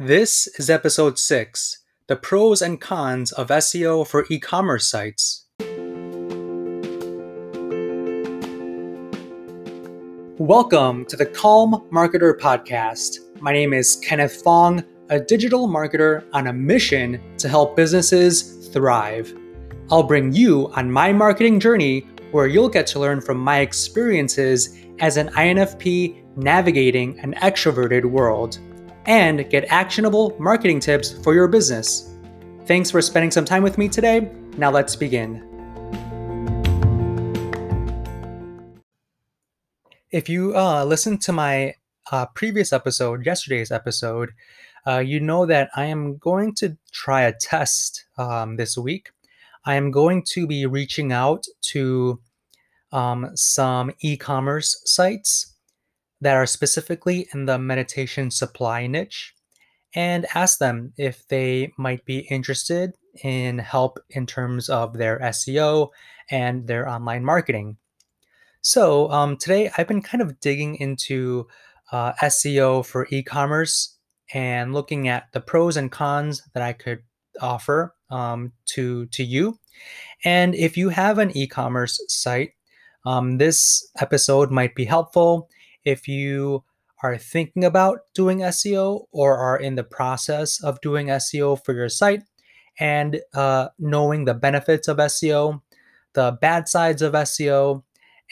This is episode 6 The Pros and Cons of SEO for E Commerce Sites. Welcome to the Calm Marketer Podcast. My name is Kenneth Fong, a digital marketer on a mission to help businesses thrive. I'll bring you on my marketing journey where you'll get to learn from my experiences as an INFP navigating an extroverted world and get actionable marketing tips for your business. Thanks for spending some time with me today. Now let's begin. If you uh, listened to my uh, previous episode, yesterday's episode, uh, you know that I am going to try a test um, this week. I am going to be reaching out to um, some e commerce sites that are specifically in the meditation supply niche and ask them if they might be interested in help in terms of their SEO and their online marketing. So, um, today I've been kind of digging into uh, SEO for e commerce and looking at the pros and cons that I could offer um, to, to you. And if you have an e commerce site, um, this episode might be helpful if you are thinking about doing SEO or are in the process of doing SEO for your site and uh, knowing the benefits of SEO, the bad sides of SEO,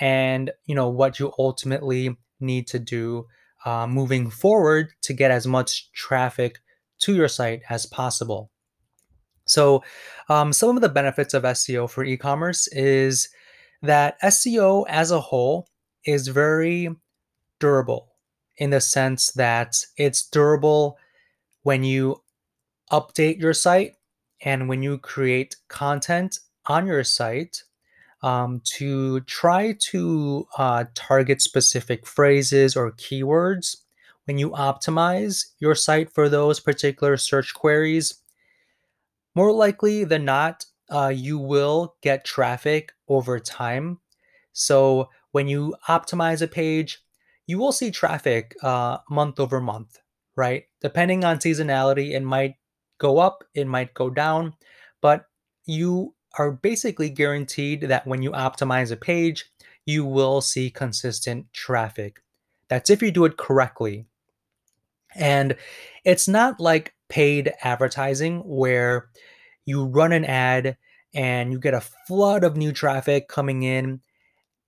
and you know what you ultimately need to do uh, moving forward to get as much traffic to your site as possible. So, um, some of the benefits of SEO for e-commerce is that SEO as a whole is very durable in the sense that it's durable when you update your site and when you create content on your site um, to try to uh, target specific phrases or keywords. When you optimize your site for those particular search queries, more likely than not, uh, you will get traffic over time. So when you optimize a page, you will see traffic uh, month over month, right? Depending on seasonality, it might go up, it might go down, but you are basically guaranteed that when you optimize a page, you will see consistent traffic. That's if you do it correctly. And it's not like paid advertising where you run an ad and you get a flood of new traffic coming in.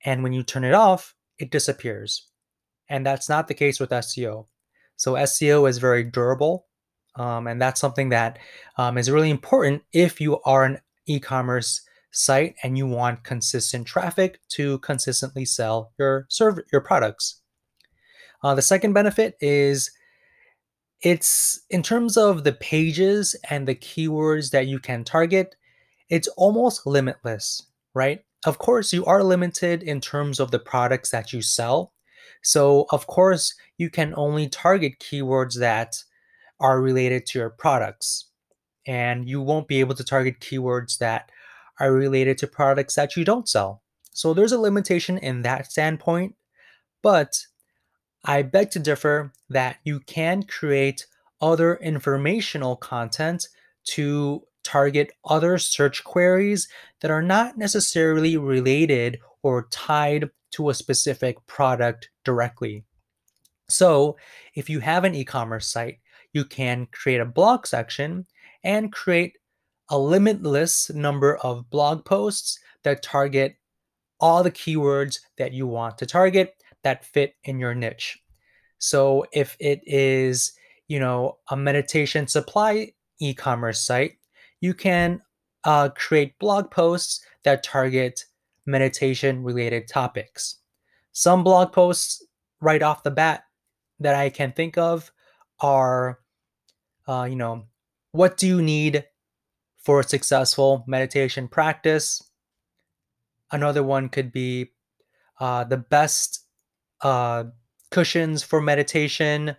And when you turn it off, it disappears. And that's not the case with SEO. So SEO is very durable. Um, and that's something that um, is really important if you are an e commerce site and you want consistent traffic to consistently sell your serve your products. Uh, the second benefit is it's in terms of the pages and the keywords that you can target, it's almost limitless, right? Of course, you are limited in terms of the products that you sell, so, of course, you can only target keywords that are related to your products. And you won't be able to target keywords that are related to products that you don't sell. So, there's a limitation in that standpoint. But I beg to differ that you can create other informational content to target other search queries that are not necessarily related or tied to a specific product directly. So, if you have an e commerce site, you can create a blog section and create a limitless number of blog posts that target all the keywords that you want to target that fit in your niche. So, if it is, you know, a meditation supply e commerce site, you can uh, create blog posts that target meditation related topics. Some blog posts right off the bat that I can think of are, uh, you know, what do you need for a successful meditation practice? Another one could be uh, the best uh, cushions for meditation.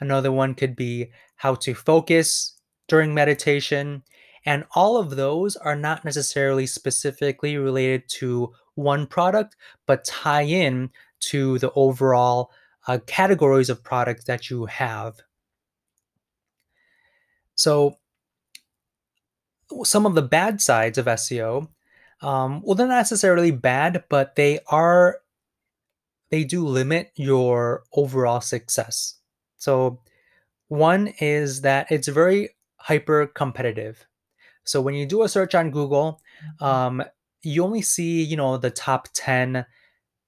Another one could be how to focus during meditation. And all of those are not necessarily specifically related to one product, but tie in to the overall uh, categories of products that you have. So, some of the bad sides of SEO, um, well, they're not necessarily bad, but they are, they do limit your overall success. So, one is that it's very hyper competitive. So, when you do a search on Google, um, you only see, you know, the top 10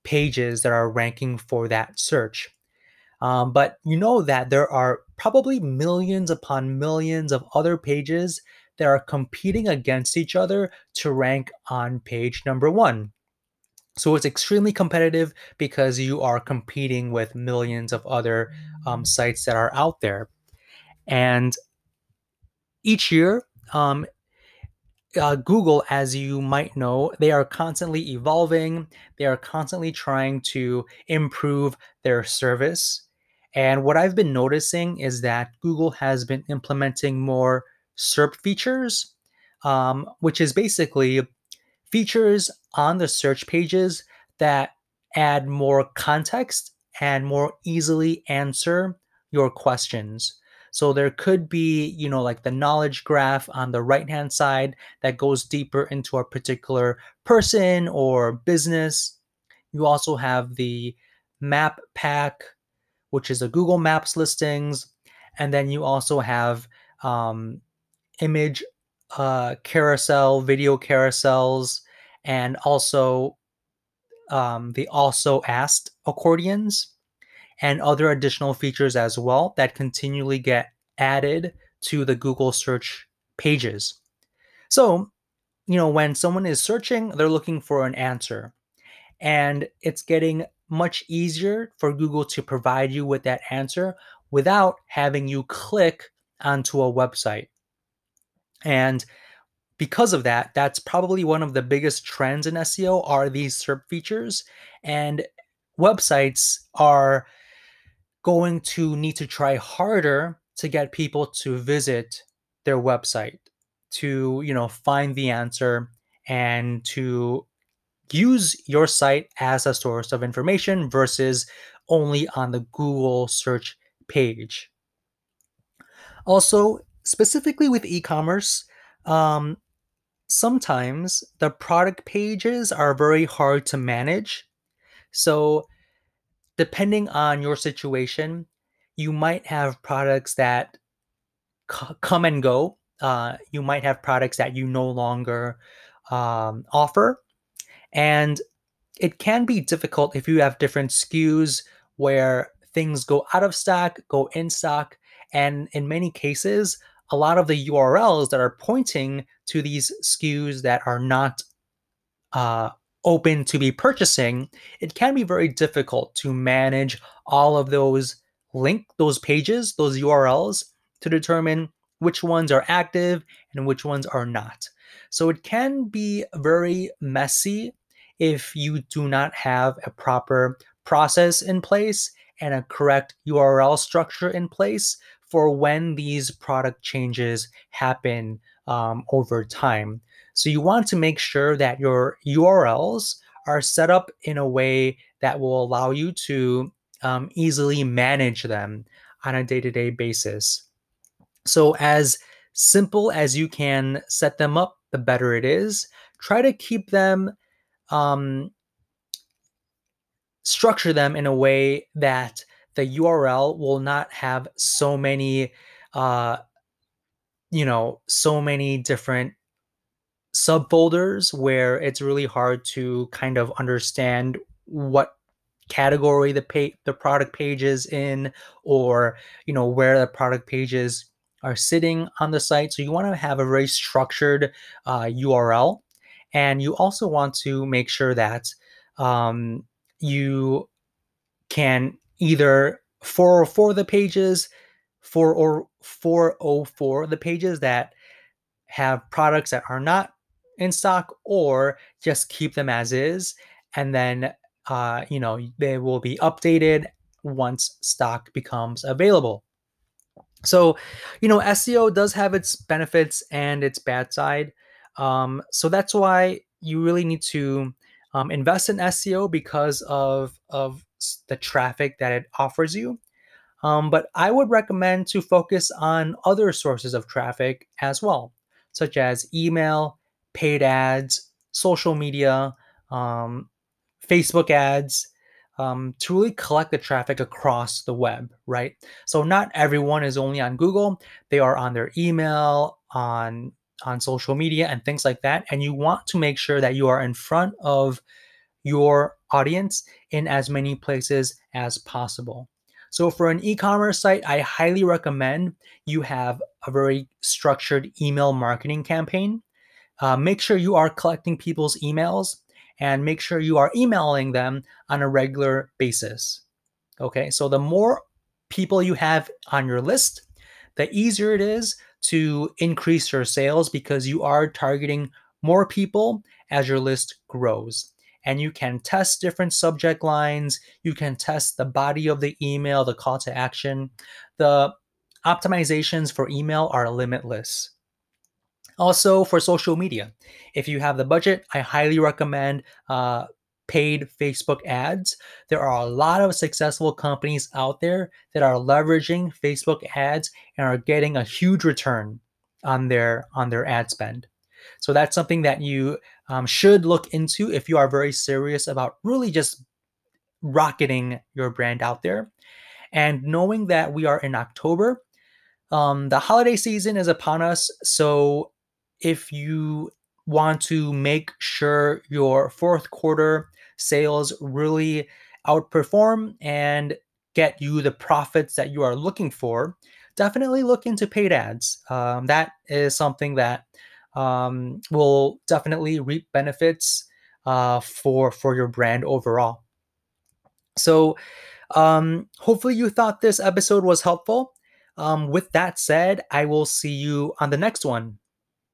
pages that are ranking for that search. Um, but you know that there are probably millions upon millions of other pages that are competing against each other to rank on page number one. So it's extremely competitive because you are competing with millions of other um, sites that are out there. And each year, um, uh, Google, as you might know, they are constantly evolving. They are constantly trying to improve their service. And what I've been noticing is that Google has been implementing more SERP features, um, which is basically features on the search pages that add more context and more easily answer your questions. So there could be, you know, like the knowledge graph on the right hand side that goes deeper into a particular person or business. You also have the map pack, which is a Google Maps listings. And then you also have um, image uh, carousel, video carousels, and also um, the also asked accordions and other additional features as well that continually get added to the Google search pages. So, you know, when someone is searching, they're looking for an answer. And it's getting much easier for Google to provide you with that answer without having you click onto a website. And because of that, that's probably one of the biggest trends in SEO are these SERP features. And websites are going to need to try harder to get people to visit their website to you know find the answer and to use your site as a source of information versus only on the Google search page. Also, specifically with e-commerce, um, sometimes the product pages are very hard to manage. So depending on your situation, you might have products that c- come and go. Uh, you might have products that you no longer um, offer. And it can be difficult if you have different SKUs where things go out of stock, go in stock. And in many cases, a lot of the URLs that are pointing to these SKUs that are not uh, open to be purchasing, it can be very difficult to manage all of those link, those pages, those URLs to determine which ones are active and which ones are not. So it can be very messy if you do not have a proper process in place and a correct URL structure in place for when these product changes happen um, over time. So you want to make sure that your URLs are set up in a way that will allow you to um, easily manage them on a day to day basis. So, as simple as you can set them up, the better it is. Try to keep them, um, structure them in a way that the URL will not have so many, uh, you know, so many different subfolders where it's really hard to kind of understand what category the pay the product page is in or you know where the product pages are sitting on the site. So you want to have a very structured uh, url and you also want to make sure that um, you can either 404 the pages, 4 or 404 the pages that have products that are not in stock, or just keep them as is, and then uh, you know they will be updated once stock becomes available. So, you know, SEO does have its benefits and its bad side. Um, so that's why you really need to um, invest in SEO because of of the traffic that it offers you. Um, but I would recommend to focus on other sources of traffic as well, such as email, paid ads, social media, um, Facebook ads, um, to really collect the traffic across the web, right? So not everyone is only on Google; they are on their email, on on social media, and things like that. And you want to make sure that you are in front of your audience in as many places as possible. So for an e-commerce site, I highly recommend you have a very structured email marketing campaign. Uh, make sure you are collecting people's emails and make sure you are emailing them on a regular basis. Okay, so the more people you have on your list, the easier it is to increase your sales because you are targeting more people as your list grows. And you can test different subject lines, you can test the body of the email, the call to action. The optimizations for email are limitless. Also, for social media, if you have the budget, I highly recommend uh, paid Facebook ads. There are a lot of successful companies out there that are leveraging Facebook ads and are getting a huge return on their on their ad spend. So that's something that you um, should look into if you are very serious about really just rocketing your brand out there. And knowing that we are in October, um, the holiday season is upon us. So if you want to make sure your fourth quarter sales really outperform and get you the profits that you are looking for, definitely look into paid ads. Um, that is something that um, will definitely reap benefits uh, for for your brand overall. So, um, hopefully, you thought this episode was helpful. Um, with that said, I will see you on the next one.